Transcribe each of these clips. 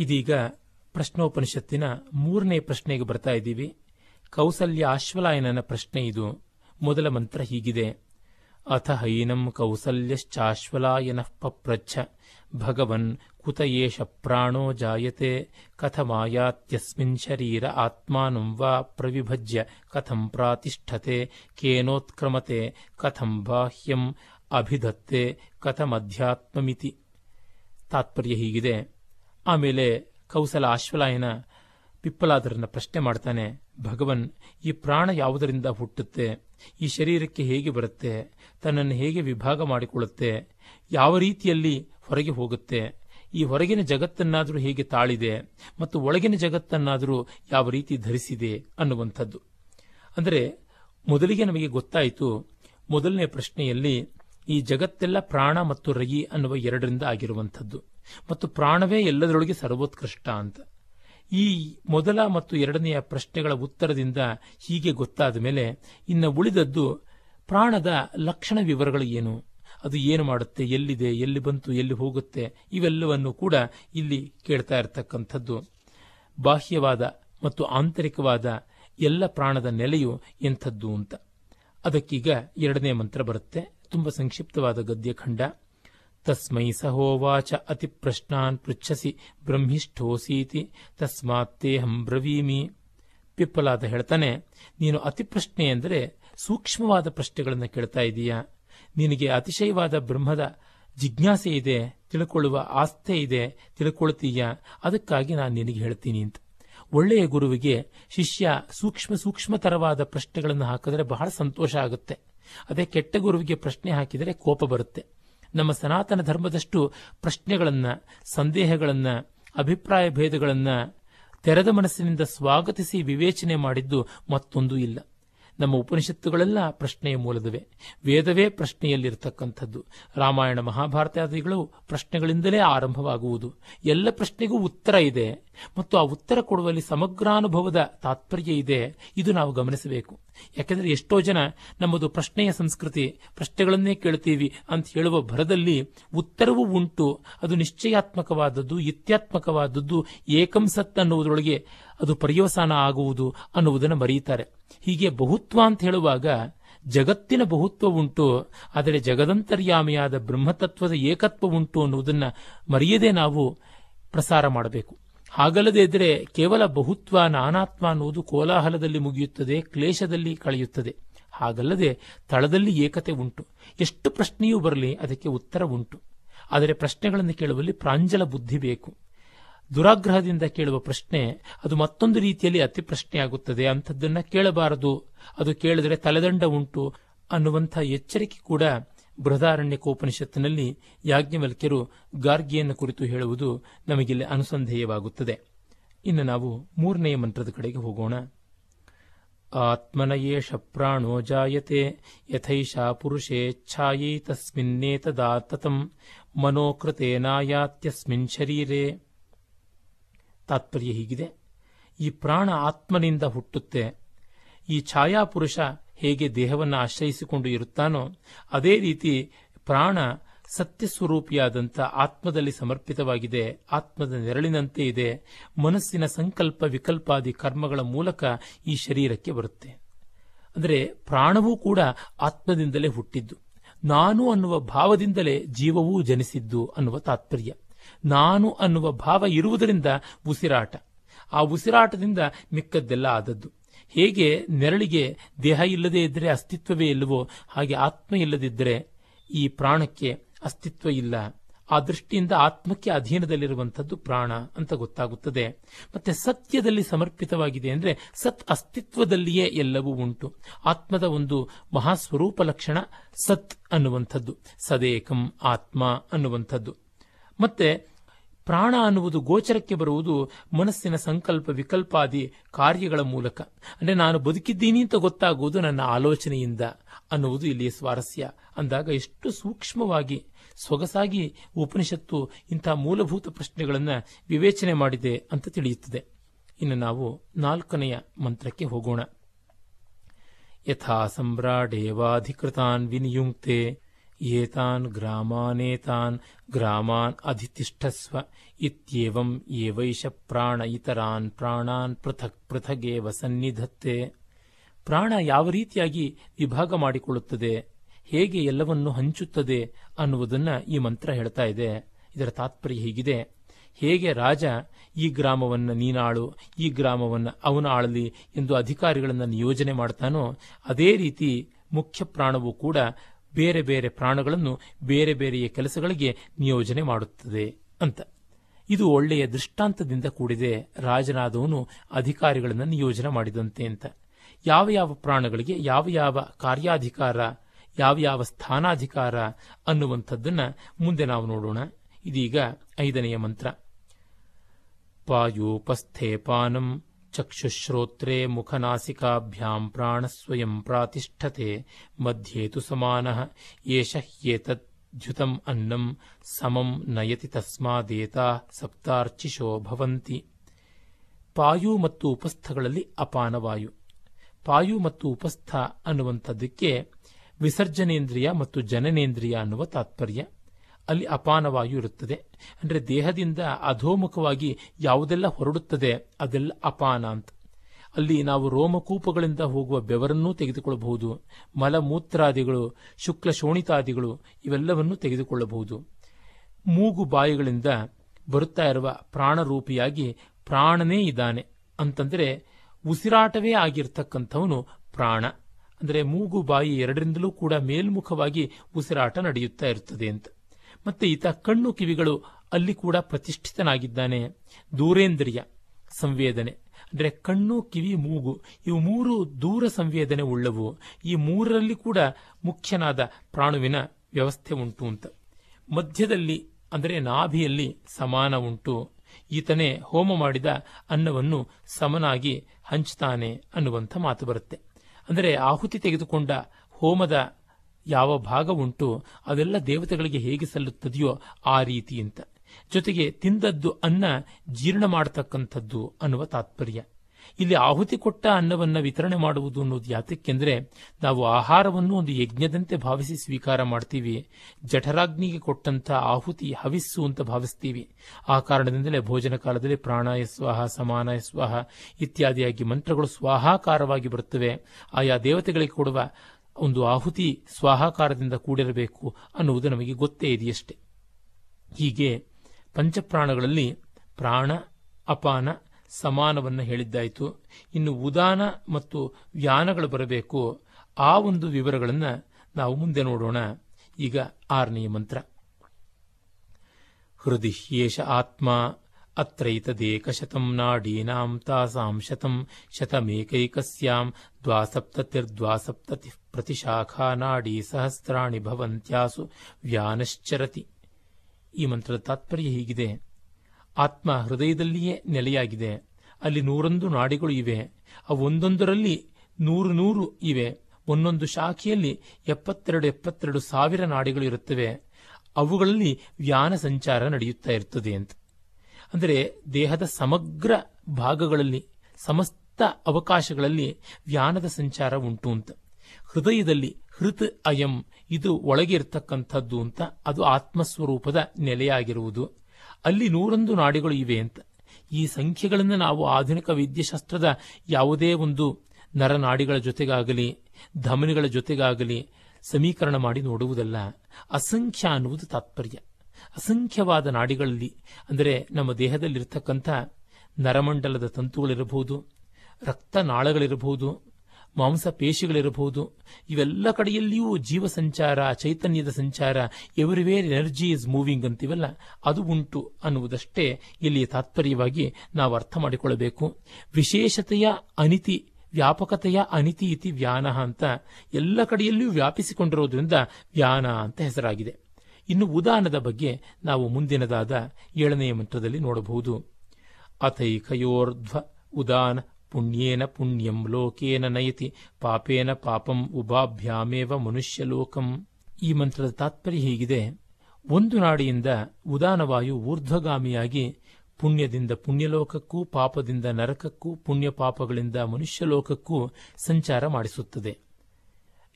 ಇದೀಗ ಪ್ರಶ್ನೋಪನಿಷತ್ತಿನ ಮೂರನೇ ಪ್ರಶ್ನೆಗೆ ಬರ್ತಾ ಇದ್ದೀವಿ. ಕೌಸಲ್ಯ ಆಶ್ವಲಾಯನನ ಪ್ರಶ್ನೆ ಇದು. ಮೊದಲ ಮಂತ್ರ ಹೀಗಿದೆ. ಅಥ ಹೈನಂ ಕೌಸಲ್ಯಶ್ಚಾಶ್ವಲಾಯನಃ ಪಪ್ರಚ್ಛ. ಭಗವನ್ ಕುತ ಏಷ ಪ್ರಾಣೋ ಜಾಯತೆ. ಕಥಮಾಯಾತ್ಯಸ್ಮಿನ್ ಶರೀರ ಆತ್ಮಾನಂ ವಾ ಪ್ರವಿಭಜ್ಯ. ಕಥಂ ಪ್ರಾತಿಷ್ಠತೆ. ಕೇನೋತ್ಕ್ರಮತೆ. ಕಥಂ ಬಾಹ್ಯಂ ಅಭಿಧತ್ತೆ. ಕಥಮಧ್ಯಾತ್ಮಮಿತಿ. ತಾತ್ಪರ್ಯ ಹೀಗಿದೆ. ಆಮೇಲೆ ಕೌಸಲ ಅಶ್ವಲಾಯನ ಪಿಪ್ಪಲಾದರನ್ನ ಪ್ರಶ್ನೆ ಮಾಡ್ತಾನೆ, ಭಗವನ್, ಈ ಪ್ರಾಣ ಯಾವುದರಿಂದ ಹುಟ್ಟುತ್ತೆ? ಈ ಶರೀರಕ್ಕೆ ಹೇಗೆ ಬರುತ್ತೆ? ತನ್ನನ್ನು ಹೇಗೆ ವಿಭಾಗ ಮಾಡಿಕೊಳ್ಳುತ್ತೆ? ಯಾವ ರೀತಿಯಲ್ಲಿ ಹೊರಗೆ ಹೋಗುತ್ತೆ? ಈ ಹೊರಗಿನ ಜಗತ್ತನ್ನಾದರೂ ಹೇಗೆ ತಾಳಿದೆ? ಮತ್ತು ಒಳಗಿನ ಜಗತ್ತನ್ನಾದರೂ ಯಾವ ರೀತಿ ಧರಿಸಿದೆ? ಅನ್ನುವಂಥದ್ದು. ಅಂದರೆ, ಮೊದಲಿಗೆ ನಮಗೆ ಗೊತ್ತಾಯಿತು, ಮೊದಲನೇ ಪ್ರಶ್ನೆಯಲ್ಲಿ ಈ ಜಗತ್ತೆಲ್ಲ ಪ್ರಾಣ ಮತ್ತು ರಯಿ ಅನ್ನುವ ಎರಡರಿಂದ ಆಗಿರುವಂಥದ್ದು. ಮತ್ತು ಪ್ರಾಣವೇ ಎಲ್ಲದರೊಳಗೆ ಸರ್ವೋತ್ಕೃಷ್ಟ ಅಂತ. ಈ ಮೊದಲ ಮತ್ತು ಎರಡನೆಯ ಪ್ರಶ್ನೆಗಳ ಉತ್ತರದಿಂದ ಹೀಗೆ ಗೊತ್ತಾದ ಮೇಲೆ ಇನ್ನು ಉಳಿದದ್ದು ಪ್ರಾಣದ ಲಕ್ಷಣ ವಿವರಗಳು ಏನು? ಅದು ಏನು ಮಾಡುತ್ತೆ? ಎಲ್ಲಿದೆ? ಎಲ್ಲಿ ಬಂತು? ಎಲ್ಲಿ ಹೋಗುತ್ತೆ? ಇವೆಲ್ಲವನ್ನು ಕೂಡ ಇಲ್ಲಿ ಕೇಳ್ತಾ ಇರತಕ್ಕಂಥದ್ದು. ಬಾಹ್ಯವಾದ ಮತ್ತು ಆಂತರಿಕವಾದ ಎಲ್ಲ ಪ್ರಾಣದ ನೆಲೆಯು ಎಂಥದ್ದು ಅಂತ. ಅದಕ್ಕೀಗ ಎರಡನೇ ಮಂತ್ರ ಬರುತ್ತೆ. ತುಂಬಾ ಸಂಕ್ಷಿಪ್ತವಾದ ಗದ್ಯಖಂಡ. ತಸ್ಮೈ ಸಹೋವಾಚ ಅತಿ ಪ್ರಶ್ನಾನ್ ಪೃಚ್ಛಸಿ ಬ್ರಹ್ಮಿಷ್ಠೋಸೀತಿ ತಸ್ಮಾತ್ತೇಹಂ ಬ್ರವೀಮಿ. ಪಿಪ್ಪಲಾದ ಹೇಳ್ತಾನೆ, ನೀನು ಅತಿ ಪ್ರಶ್ನೆ ಎಂದರೆ ಸೂಕ್ಷ್ಮವಾದ ಪ್ರಶ್ನೆಗಳನ್ನು ಕೇಳ್ತಾ ಇದೀಯಾ? ನಿನಗೆ ಅತಿಶಯವಾದ ಬ್ರಹ್ಮದ ಜಿಜ್ಞಾಸೆ ಇದೆ, ತಿಳ್ಕೊಳ್ಳುವ ಆಸ್ಥೆ ಇದೆ, ತಿಳ್ಕೊಳ್ತೀಯ? ಅದಕ್ಕಾಗಿ ನಾನು ನಿನಗೆ ಹೇಳ್ತೀನಿ ಅಂತ. ಒಳ್ಳೆಯ ಗುರುವಿಗೆ ಶಿಷ್ಯ ಸೂಕ್ಷ್ಮ ಸೂಕ್ಷ್ಮತರವಾದ ಪ್ರಶ್ನೆಗಳನ್ನು ಹಾಕಿದ್ರೆ ಬಹಳ ಸಂತೋಷ ಆಗುತ್ತೆ. ಅದೇ ಕೆಟ್ಟ ಗುರುವಿಗೆ ಪ್ರಶ್ನೆ ಹಾಕಿದರೆ ಕೋಪ ಬರುತ್ತೆ. ನಮ್ಮ ಸನಾತನ ಧರ್ಮದಷ್ಟು ಪ್ರಶ್ನೆಗಳನ್ನ, ಸಂದೇಹಗಳನ್ನ, ಅಭಿಪ್ರಾಯ ಭೇದಗಳನ್ನು ತೆರೆದ ಮನಸ್ಸಿನಿಂದ ಸ್ವಾಗತಿಸಿ ವಿವೇಚನೆ ಮಾಡಿದ್ದು ಮತ್ತೊಂದು ಇಲ್ಲ. ನಮ್ಮ ಉಪನಿಷತ್ತುಗಳೆಲ್ಲ ಪ್ರಶ್ನೆಯ ಮೂಲದವೇ. ವೇದವೇ ಪ್ರಶ್ನೆಯಲ್ಲಿರತಕ್ಕಂಥದ್ದು. ರಾಮಾಯಣ ಮಹಾಭಾರತಾದಿಗಳು ಪ್ರಶ್ನೆಗಳಿಂದಲೇ ಆರಂಭವಾಗುವುದು. ಎಲ್ಲ ಪ್ರಶ್ನೆಗೂ ಉತ್ತರ ಇದೆ. ಮತ್ತು ಆ ಉತ್ತರ ಕೊಡುವಲ್ಲಿ ಸಮಗ್ರಾನುಭವದ ತಾತ್ಪರ್ಯ ಇದೆ. ಇದು ನಾವು ಗಮನಿಸಬೇಕು. ಯಾಕೆಂದರೆ ಎಷ್ಟೋ ಜನ ನಮ್ಮದು ಪ್ರಶ್ನೆಯ ಸಂಸ್ಕೃತಿ, ಪ್ರಶ್ನೆಗಳನ್ನೇ ಕೇಳ್ತೀವಿ ಅಂತ ಹೇಳುವ ಭರದಲ್ಲಿ ಉತ್ತರವೂ ಉಂಟು. ಅದು ನಿಶ್ಚಯಾತ್ಮಕವಾದದ್ದು, ಇತ್ಯಾತ್ಮಕವಾದದ್ದು, ಏಕಂ ಸತ್ ಅನ್ನುವುದರೊಳಗೆ ಅದು ಪರ್ಯವಸಾನ ಆಗುವುದು ಅನ್ನುವುದನ್ನು ಮರೆಯುತ್ತಾರೆ. ಹೀಗೆ ಬಹುತ್ವ ಅಂತ ಹೇಳುವಾಗ ಜಗತ್ತಿನ ಬಹುತ್ವ ಉಂಟು, ಆದರೆ ಜಗದಂತರ್ಯಾಮಿಯಾದ ಬ್ರಹ್ಮತತ್ವದ ಏಕತ್ವ ಉಂಟು ಅನ್ನುವುದನ್ನು ಮರೆಯದೆ ನಾವು ಪ್ರಸಾರ ಮಾಡಬೇಕು. ಹಾಗಲ್ಲದೆ ಇದ್ರೆ ಕೇವಲ ಬಹುತ್ವ, ನಾನಾತ್ಮ ಅನ್ನುವುದು ಕೋಲಾಹಲದಲ್ಲಿ ಮುಗಿಯುತ್ತದೆ, ಕ್ಲೇಶದಲ್ಲಿ ಕಳೆಯುತ್ತದೆ. ಹಾಗಲ್ಲದೆ ತಳದಲ್ಲಿ ಏಕತೆ ಉಂಟು. ಎಷ್ಟು ಪ್ರಶ್ನೆಯೂ ಬರಲಿ ಅದಕ್ಕೆ ಉತ್ತರ ಉಂಟು. ಆದರೆ ಪ್ರಶ್ನೆಗಳನ್ನು ಕೇಳುವಲ್ಲಿ ಪ್ರಾಂಜಲ ಬುದ್ಧಿ ಬೇಕು. ದುರಾಗ್ರಹದಿಂದ ಕೇಳುವ ಪ್ರಶ್ನೆ ಅದು ಮತ್ತೊಂದು ರೀತಿಯಲ್ಲಿ ಅತಿ ಪ್ರಶ್ನೆಯಾಗುತ್ತದೆ. ಅಂಥದ್ದನ್ನ ಕೇಳಬಾರದು. ಅದು ಕೇಳಿದರೆ ತಲೆದಂಡ ಉಂಟು ಅನ್ನುವಂಥ ಎಚ್ಚರಿಕೆ ಕೂಡ ಬೃಹದಾರಣ್ಯಕೋಪನಿಷತ್ತಿನಲ್ಲಿ ಯಾಜ್ಞವಲ್ಕ್ಯರು ಗಾರ್ಗಿಯನ್ನು ಕುರಿತು ಹೇಳುವುದು ನಮಗಿಲ್ಲಿ ಅನುಸಂಧೇಯವಾಗುತ್ತದೆ. ಇನ್ನು ನಾವು ಮೂರನೆಯ ಮಂತ್ರದ ಕಡೆಗೆ ಹೋಗೋಣ. ಆತ್ಮನಯೇಷ ಪ್ರಾಣೋ ಜಾಯತೆ ಯಥೈಷಾ ಪುರುಷೇಚ್ಛಾಯೈ ತಸ್ಮಿನ್ನೇತದಾತತಂ ಮನೋಕೃತೇನಾಯಾತ್ಯಸ್ಮಿನ್ ಶರೀರೇ ತಾತ್ಪರ್ಯ ಹೀಗಿದೆ. ಈ ಪ್ರಾಣ ಆತ್ಮನಿಂದ ಹುಟ್ಟುತ್ತೆ. ಈ ಛಾಯಾಪುರುಷ ಹೇಗೆ ದೇಹವನ್ನು ಆಶ್ರಯಿಸಿಕೊಂಡು ಇರುತ್ತಾನೋ, ಅದೇ ರೀತಿ ಪ್ರಾಣ ಸತ್ಯ ಸ್ವರೂಪಿಯಾದಂಥ ಆತ್ಮದಲ್ಲಿ ಸಮರ್ಪಿತವಾಗಿದೆ, ಆತ್ಮದ ನೆರಳಿನಂತೆ ಇದೆ, ಮನಸ್ಸಿನ ಸಂಕಲ್ಪ ವಿಕಲ್ಪಾದಿ ಕರ್ಮಗಳ ಮೂಲಕ ಈ ಶರೀರಕ್ಕೆ ಬರುತ್ತೆ. ಅಂದರೆ ಪ್ರಾಣವೂ ಕೂಡ ಆತ್ಮದಿಂದಲೇ ಹುಟ್ಟಿದ್ದು. ನಾನು ಅನ್ನುವ ಭಾವದಿಂದಲೇ ಜೀವವೂ ಜನಿಸಿದ್ದು ಅನ್ನುವ ತಾತ್ಪರ್ಯ. ನಾನು ಅನ್ನುವ ಭಾವ ಇರುವುದರಿಂದ ಉಸಿರಾಟ. ಆ ಉಸಿರಾಟದಿಂದ ಮಿಕ್ಕದ್ದೆಲ್ಲ ಆದದ್ದು. ಹೇಗೆ ನೆರಳಿಗೆ ದೇಹ ಇಲ್ಲದೇ ಇದ್ದರೆ ಅಸ್ತಿತ್ವವೇ ಇಲ್ಲವೋ, ಹಾಗೆ ಆತ್ಮ ಇಲ್ಲದಿದ್ದರೆ ಈ ಪ್ರಾಣಕ್ಕೆ ಅಸ್ತಿತ್ವ ಇಲ್ಲ. ಆ ದೃಷ್ಟಿಯಿಂದ ಆತ್ಮಕ್ಕೆ ಅಧೀನದಲ್ಲಿರುವಂಥದ್ದು ಪ್ರಾಣ ಅಂತ ಗೊತ್ತಾಗುತ್ತದೆ. ಮತ್ತೆ ಸತ್ಯದಲ್ಲಿ ಸಮರ್ಪಿತವಾಗಿದೆ ಅಂದರೆ ಸತ್ ಅಸ್ತಿತ್ವದಲ್ಲಿಯೇ ಎಲ್ಲವೂ ಉಂಟು. ಆತ್ಮದ ಒಂದು ಮಹಾಸ್ವರೂಪ ಲಕ್ಷಣ ಸತ್ ಅನ್ನುವಂಥದ್ದು. ಸದೇಕಂ ಆತ್ಮ ಅನ್ನುವಂಥದ್ದು. ಮತ್ತೆ ಪ್ರಾಣ ಅನ್ನುವುದು ಗೋಚರಕ್ಕೆ ಬರುವುದು ಮನಸ್ಸಿನ ಸಂಕಲ್ಪ ವಿಕಲ್ಪಾದಿ ಕಾರ್ಯಗಳ ಮೂಲಕ. ಅಂದರೆ ನಾನು ಬದುಕಿದ್ದೀನಿ ಅಂತ ಗೊತ್ತಾಗುವುದು ನನ್ನ ಆಲೋಚನೆಯಿಂದ ಅನ್ನುವುದು ಇಲ್ಲಿ ಸ್ವಾರಸ್ಯ. ಅಂದಾಗ ಎಷ್ಟು ಸೂಕ್ಷ್ಮವಾಗಿ, ಸೊಗಸಾಗಿ ಉಪನಿಷತ್ತು ಇಂಥ ಮೂಲಭೂತ ಪ್ರಶ್ನೆಗಳನ್ನು ವಿವೇಚನೆ ಮಾಡಿದೆ ಅಂತ ತಿಳಿಯುತ್ತದೆ. ಇನ್ನು ನಾವು ನಾಲ್ಕನೆಯ ಮಂತ್ರಕ್ಕೆ ಹೋಗೋಣ. ಯಥಾ ಸಮ್ರಾಡೇವಾಧಿಕೃತಾನ್ ವಿನಿಯುಂಕ್ತೆ ಏತಾನ್ ಗ್ರಾಮಾನೇತಾನ್ ಗ್ರಾಮಾನ್ ಅಧಿತಿಷ್ಠಸ್ವ ಇತ್ಯೇವಂ ಏವೈಷ ಪ್ರಾಣ ಇತರಾನ್ ಪ್ರಾಣಾನ್ ಪೃಥಕ್ ಪೃಥಗೇವ ಸನ್ನಿಧತ್ತೆ ಪ್ರಾಣ ಯಾವ ರೀತಿಯಾಗಿ ವಿಭಾಗ ಮಾಡಿಕೊಳ್ಳುತ್ತದೆ, ಹೇಗೆ ಎಲ್ಲವನ್ನು ಹಂಚುತ್ತದೆ ಅನ್ನುವುದನ್ನ ಈ ಮಂತ್ರ ಹೇಳ್ತಾ ಇದೆ. ಇದರ ತಾತ್ಪರ್ಯ ಹೀಗಿದೆ. ಹೇಗೆ ರಾಜ, ಈ ಗ್ರಾಮವನ್ನು ನೀನಾಳು, ಈ ಗ್ರಾಮವನ್ನು ಅವನ ಆಳಲಿ ಎಂದು ಅಧಿಕಾರಿಗಳನ್ನು ನಿಯೋಜನೆ ಮಾಡ್ತಾನೋ, ಅದೇ ರೀತಿ ಮುಖ್ಯ ಪ್ರಾಣವು ಕೂಡ ಬೇರೆ ಬೇರೆ ಪ್ರಾಣಗಳನ್ನು ಬೇರೆ ಬೇರೆಯ ಕೆಲಸಗಳಿಗೆ ನಿಯೋಜನೆ ಮಾಡುತ್ತದೆ ಅಂತ. ಇದು ಒಳ್ಳೆಯ ದೃಷ್ಟಾಂತದಿಂದ ಕೂಡಿದೆ. ರಾಜನಾದವನು ಅಧಿಕಾರಿಗಳನ್ನು ನಿಯೋಜನೆ ಮಾಡಿದಂತೆ ಅಂತ. ಯಾವ ಯಾವ ಪ್ರಾಣಗಳಿಗೆ ಯಾವ ಯಾವ ಕಾರ್ಯಾಧಿಕಾರ, ಯಾವ ಯಾವ ಸ್ಥಾನಾಧಿಕಾರ ಅನ್ನುವಂಥದ್ದನ್ನ ಮುಂದೆ ನಾವು ನೋಡೋಣ. ಇದೀಗ ಐದನೆಯ ಮಂತ್ರ. ಪಾಯೋಪಸ್ಥೆ ಪಾನಂ ಚಕ್ಷುಶ್ರೋತ್ರೇ प्राणस्वयम् प्रातिष्ठते ಪ್ರಾತಿಷ್ಠತೆ तु समानः, एष ह्येतद्युतम् अन्नम्, समम् ನಯತಿ ತಸ್ಮಾದೇತಾ ಸಪ್ತಾರ್ಚಿಶೋ भवन्ति। ಪಾಯು ಮತ್ತು ಉಪಸ್ಥಗಳಲ್ಲಿ ಅಪಾನವಾಯು। ಪಾಯು ಮತ್ತು ಉಪಸ್ಥ ಅನ್ನುವಂಥದ್ದಕ್ಕೆ ವಿಸರ್ಜನೇಂದ್ರಿಯ ಮತ್ತು ಜನನೇಂದ್ರಿಯ ಅನ್ನುವ ತಾತ್ಪರ್ಯ। ಅಲ್ಲಿ ಅಪಾನವಾಯು ಇರುತ್ತದೆ. ಅಂದರೆ ದೇಹದಿಂದ ಅಧೋಮುಖವಾಗಿ ಯಾವುದೆಲ್ಲ ಹೊರಡುತ್ತದೆ, ಅದೆಲ್ಲ ಅಪಾನ ಅಂತ. ಅಲ್ಲಿ ನಾವು ರೋಮಕೂಪಗಳಿಂದ ಹೋಗುವ ಬೆವರನ್ನೂ ತೆಗೆದುಕೊಳ್ಳಬಹುದು, ಮಲಮೂತ್ರಾದಿಗಳು ಶುಕ್ಲ ಶೋಣಿತಾದಿಗಳು ಇವೆಲ್ಲವನ್ನೂ ತೆಗೆದುಕೊಳ್ಳಬಹುದು. ಮೂಗು ಬಾಯಿಗಳಿಂದ ಬರುತ್ತಾ ಇರುವ ಪ್ರಾಣರೂಪಿಯಾಗಿ ಪ್ರಾಣನೇ ಇದ್ದಾನೆ. ಅಂತಂದರೆ ಉಸಿರಾಟವೇ ಆಗಿರ್ತಕ್ಕಂಥವನು ಪ್ರಾಣ. ಅಂದರೆ ಮೂಗು ಬಾಯಿ ಎರಡರಿಂದಲೂ ಕೂಡ ಮೇಲ್ಮುಖವಾಗಿ ಉಸಿರಾಟ ನಡೆಯುತ್ತಾ ಇರುತ್ತದೆ ಅಂತ. ಮತ್ತೆ ಈತ ಕಣ್ಣು ಕಿವಿಗಳು ಅಲ್ಲಿ ಕೂಡ ಪ್ರತಿಷ್ಠಿತನಾಗಿದ್ದಾನೆ. ದೂರೇಂದ್ರಿಯ ಸಂವೇದನೆ, ಅಂದರೆ ಕಣ್ಣು, ಕಿವಿ, ಮೂಗು, ಇವು ಮೂರು ದೂರ ಸಂವೇದನೆ ಉಳ್ಳವು. ಈ ಮೂರರಲ್ಲಿ ಕೂಡ ಮುಖ್ಯನಾದ ಪ್ರಾಣುವಿನ ವ್ಯವಸ್ಥೆ ಉಂಟು ಅಂತ. ಮಧ್ಯದಲ್ಲಿ, ಅಂದರೆ ನಾಭಿಯಲ್ಲಿ ಸಮಾನ ಉಂಟು. ಈತನೇ ಹೋಮ ಮಾಡಿದ ಅನ್ನವನ್ನು ಸಮನಾಗಿ ಹಂಚ್ತಾನೆ ಅನ್ನುವಂಥ ಮಾತು ಬರುತ್ತೆ. ಅಂದರೆ ಆಹುತಿ ತೆಗೆದುಕೊಂಡ ಹೋಮದ ಯಾವ ಭಾಗ ಉಂಟು ಅದೆಲ್ಲ ದೇವತೆಗಳಿಗೆ ಹೇಗೆ ಸಲ್ಲುತ್ತದೆಯೋ ಆ ರೀತಿ ಅಂತ. ಜೊತೆಗೆ ತಿಂದದ್ದು ಅನ್ನ ಜೀರ್ಣ ಮಾಡತಕ್ಕಂಥದ್ದು ಅನ್ನುವ ತಾತ್ಪರ್ಯ. ಇಲ್ಲಿ ಆಹುತಿ ಕೊಟ್ಟ ಅನ್ನವನ್ನ ವಿತರಣೆ ಮಾಡುವುದು ಅನ್ನೋದು ಯಾತಕ್ಕೆಂದ್ರೆ, ನಾವು ಆಹಾರವನ್ನು ಒಂದು ಯಜ್ಞದಂತೆ ಭಾವಿಸಿ ಸ್ವೀಕಾರ ಮಾಡ್ತೀವಿ, ಜಠರಾಗ್ನಿಗೆ ಕೊಟ್ಟಂತ ಆಹುತಿ ಹವಿಸ್ಸು ಅಂತ ಭಾವಿಸ್ತೀವಿ. ಆ ಕಾರಣದಿಂದಲೇ ಭೋಜನ ಕಾಲದಲ್ಲಿ ಪ್ರಾಣಾಯ ಸ್ವಾಹ, ಸಮಾನಾಯ ಸ್ವಾಹ ಇತ್ಯಾದಿಯಾಗಿ ಮಂತ್ರಗಳು ಸ್ವಾಹಾಕಾರವಾಗಿ ಬರುತ್ತವೆ. ಆಯಾ ದೇವತೆಗಳಿಗೆ ಕೊಡುವ ಒಂದು ಆಹುತಿ ಸ್ವಾಹಾಕಾರದಿಂದ ಕೂಡಿರಬೇಕು ಅನ್ನುವುದು ನಮಗೆ ಗೊತ್ತೇ ಇದೆಯಷ್ಟೆ. ಹೀಗೆ ಪಂಚಪ್ರಾಣಗಳಲ್ಲಿ ಪ್ರಾಣ, ಅಪಾನ, ಸಮಾನವನ್ನು ಹೇಳಿದ್ದಾಯಿತು. ಇನ್ನು ಉದಾನ ಮತ್ತು ವ್ಯಾನಗಳು ಬರಬೇಕು. ಆ ಒಂದು ವಿವರಗಳನ್ನು ನಾವು ಮುಂದೆ ನೋಡೋಣ. ಈಗ ಆರನೆಯ ಮಂತ್ರ. ಹೃದಯ ಆತ್ಮ ಅತ್ರೈತದೇಕಶತಂ ನಾಡೀನಾಂ ತಾಸಾಂ ಶತಂ ಶತಮೇಕೈಕಸ್ಯಾಂ ದ್ವಾಸಪ್ತತಿರ್ದ್ವಾಸಪ್ತತಿ ಪ್ರತಿಶಾಖಾ ನಾಡಿ ಸಹಸ್ರಾಣಿ ಭವಂತ್ಯಾಸು ವ್ಯಾನಶ್ಚರತಿ ಈ ಮಂತ್ರದ ತಾತ್ಪರ್ಯ ಹೀಗಿದೆ. ಆತ್ಮ ಹೃದಯದಲ್ಲಿಯೇ ನೆಲೆಯಾಗಿದೆ. ಅಲ್ಲಿ ನೂರೊಂದು ನಾಡಿಗಳು ಇವೆ. ಅವೊಂದೊಂದರಲ್ಲಿ ನೂರು ನೂರು ಇವೆ. ಒಂದೊಂದು ಶಾಖೆಯಲ್ಲಿ ಎಪ್ಪತ್ತೆರಡು ಎಪ್ಪತ್ತೆರಡು ಸಾವಿರ ನಾಡಿಗಳು ಇರುತ್ತವೆ. ಅವುಗಳಲ್ಲಿ ವ್ಯಾನ ಸಂಚಾರ ನಡೆಯುತ್ತಾ ಇರುತ್ತದೆ ಅಂತ. ಅಂದರೆ ದೇಹದ ಸಮಗ್ರ ಭಾಗಗಳಲ್ಲಿ, ಸಮಸ್ತ ಅವಕಾಶಗಳಲ್ಲಿ ವ್ಯಾನದ ಸಂಚಾರ ಉಂಟು ಅಂತ. ಹೃದಯದಲ್ಲಿ ಹೃತ್ ಅಯಂ, ಇದು ಒಳಗೆ ಇರತಕ್ಕಂಥದ್ದು ಅಂತ, ಅದು ಆತ್ಮಸ್ವರೂಪದ ನೆಲೆಯಾಗಿರುವುದು. ಅಲ್ಲಿ ನೂರೊಂದು ನಾಡಿಗಳು ಇವೆ ಅಂತ. ಈ ಸಂಖ್ಯೆಗಳನ್ನು ನಾವು ಆಧುನಿಕ ವೈದ್ಯಶಾಸ್ತ್ರದ ಯಾವುದೇ ಒಂದು ನರನಾಡಿಗಳ ಜೊತೆಗಾಗಲಿ, ಧಮನಿಗಳ ಜೊತೆಗಾಗಲಿ ಸಮೀಕರಣ ಮಾಡಿ ನೋಡುವುದಲ್ಲ. ಅಸಂಖ್ಯ ಅನ್ನುವುದು ತಾತ್ಪರ್ಯ. ಅಸಂಖ್ಯವಾದ ನಾಡಿಗಳಲ್ಲಿ, ಅಂದರೆ ನಮ್ಮ ದೇಹದಲ್ಲಿರ್ತಕ್ಕಂಥ ನರಮಂಡಲದ ತಂತುಗಳಿರಬಹುದು, ರಕ್ತನಾಳಗಳಿರಬಹುದು ಮಾಂಸ ಪೇಶಿಗಳಿರಬಹುದು ಇವೆಲ್ಲ ಕಡೆಯಲ್ಲಿಯೂ ಜೀವ ಸಂಚಾರ ಚೈತನ್ಯದ ಸಂಚಾರ ಎವ್ರಿವೇರ್ ಎನರ್ಜಿ ಇಸ್ ಮೂವಿಂಗ್ ಅಂತೀವಲ್ಲ, ಅದು ಉಂಟು ಅನ್ನುವುದಷ್ಟೇ ಇಲ್ಲಿ ತಾತ್ಪರ್ಯವಾಗಿ ನಾವು ಅರ್ಥ ಮಾಡಿಕೊಳ್ಳಬೇಕು. ವಿಶೇಷತೆಯ ಅನಿತಿ, ವ್ಯಾಪಕತೆಯ ಅನಿತಿ ಇತಿ ವ್ಯಾನ ಅಂತ ಎಲ್ಲ ಕಡೆಯಲ್ಲಿಯೂ ವ್ಯಾಪಿಸಿಕೊಂಡಿರೋದ್ರಿಂದ ವ್ಯಾನ ಅಂತ ಹೆಸರಾಗಿದೆ. ಇನ್ನು ಉದಾನದ ಬಗ್ಗೆ ನಾವು ಮುಂದಿನದಾದ ಏಳನೆಯ ಮಂತ್ರದಲ್ಲಿ ನೋಡಬಹುದು. ಅಥೈಕಯೋರ್ಧ್ವ ಉದಾನ ಪುಣ್ಯೇನ ಪುಣ್ಯಂ ಲೋಕೇನ ನಯತಿ ಪಾಪೇನ ಪಾಪಂ ಉಭಾಭ್ಯಾಮೇವ ಮನುಷ್ಯಲೋಕಂ. ಈ ಮಂತ್ರದ ತಾತ್ಪರ್ಯ ಹೀಗಿದೆ. ಒಂದು ನಾಡಿಯಿಂದ ಉದಾನವಾಯು ಊರ್ಧ್ವಗಾಮಿಯಾಗಿ ಪುಣ್ಯದಿಂದ ಪುಣ್ಯಲೋಕಕ್ಕೂ ಪಾಪದಿಂದ ನರಕಕ್ಕೂ ಪುಣ್ಯ ಪಾಪಗಳಿಂದ ಮನುಷ್ಯಲೋಕಕ್ಕೂ ಸಂಚಾರ ಮಾಡಿಸುತ್ತದೆ.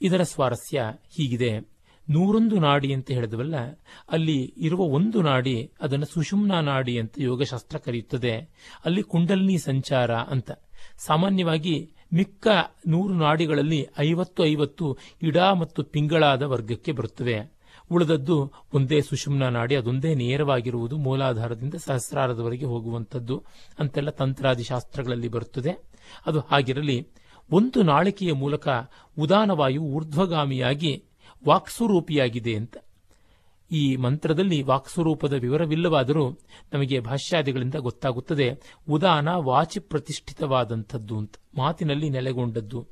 ಇದರ ಸ್ವಾರಸ್ಯ ಹೀಗಿದೆ. ನೂರೊಂದು ನಾಡಿ ಅಂತ ಹೇಳಿದವಲ್ಲ, ಅಲ್ಲಿ ಇರುವ ಒಂದು ನಾಡಿ ಅದನ್ನು ಸುಷುಮ್ನ ನಾಡಿ ಅಂತ ಯೋಗಶಾಸ್ತ್ರ ಕರೆಯುತ್ತದೆ. ಅಲ್ಲಿ ಕುಂಡಲಿನಿ ಸಂಚಾರ ಅಂತ. ಸಾಮಾನ್ಯವಾಗಿ ಮಿಕ್ಕ ನೂರು ನಾಡಿಗಳಲ್ಲಿ ಐವತ್ತು ಐವತ್ತು ಇಡ ಮತ್ತು ಪಿಂಗಳಾದ ವರ್ಗಕ್ಕೆ ಬರುತ್ತವೆ. ಉಳಿದದ್ದು ಒಂದೇ ಸುಷುಮ್ನ ನಾಡಿ, ಅದೊಂದೇ ನೇರವಾಗಿರುವುದು ಮೂಲಾಧಾರದಿಂದ ಸಹಸ್ರಾರದವರೆಗೆ ಹೋಗುವಂಥದ್ದು ಅಂತೆಲ್ಲ ತಂತ್ರಾದಿ ಶಾಸ್ತ್ರಗಳಲ್ಲಿ ಬರುತ್ತದೆ. ಅದು ಹಾಗಿರಲಿ, ಒಂದು ನಾಳಿಕೆಯ ಮೂಲಕ ಉದಾನವಾಯು ಊರ್ಧ್ವಗಾಮಿಯಾಗಿ ವಾಕ್ಸ್ವರೂಪಿಯಾಗಿದೆ ಅಂತ. ಈ ಮಂತ್ರದಲ್ಲಿ ವಾಕ್ಸ್ವರೂಪದ ವಿವರವಿಲ್ಲವಾದರೂ ನಮಗೆ ಭಾಷ್ಯಾದಿಗಳಿಂದ ಗೊತ್ತಾಗುತ್ತದೆ, ಉದಾನ ವಾಚಿ ಪ್ರತಿಷ್ಠಿತವಾದಂಥದ್ದು ಅಂತ. ಮಾತಿನಲ್ಲಿ ನೆಲೆಗೊಂಡದ್ದು.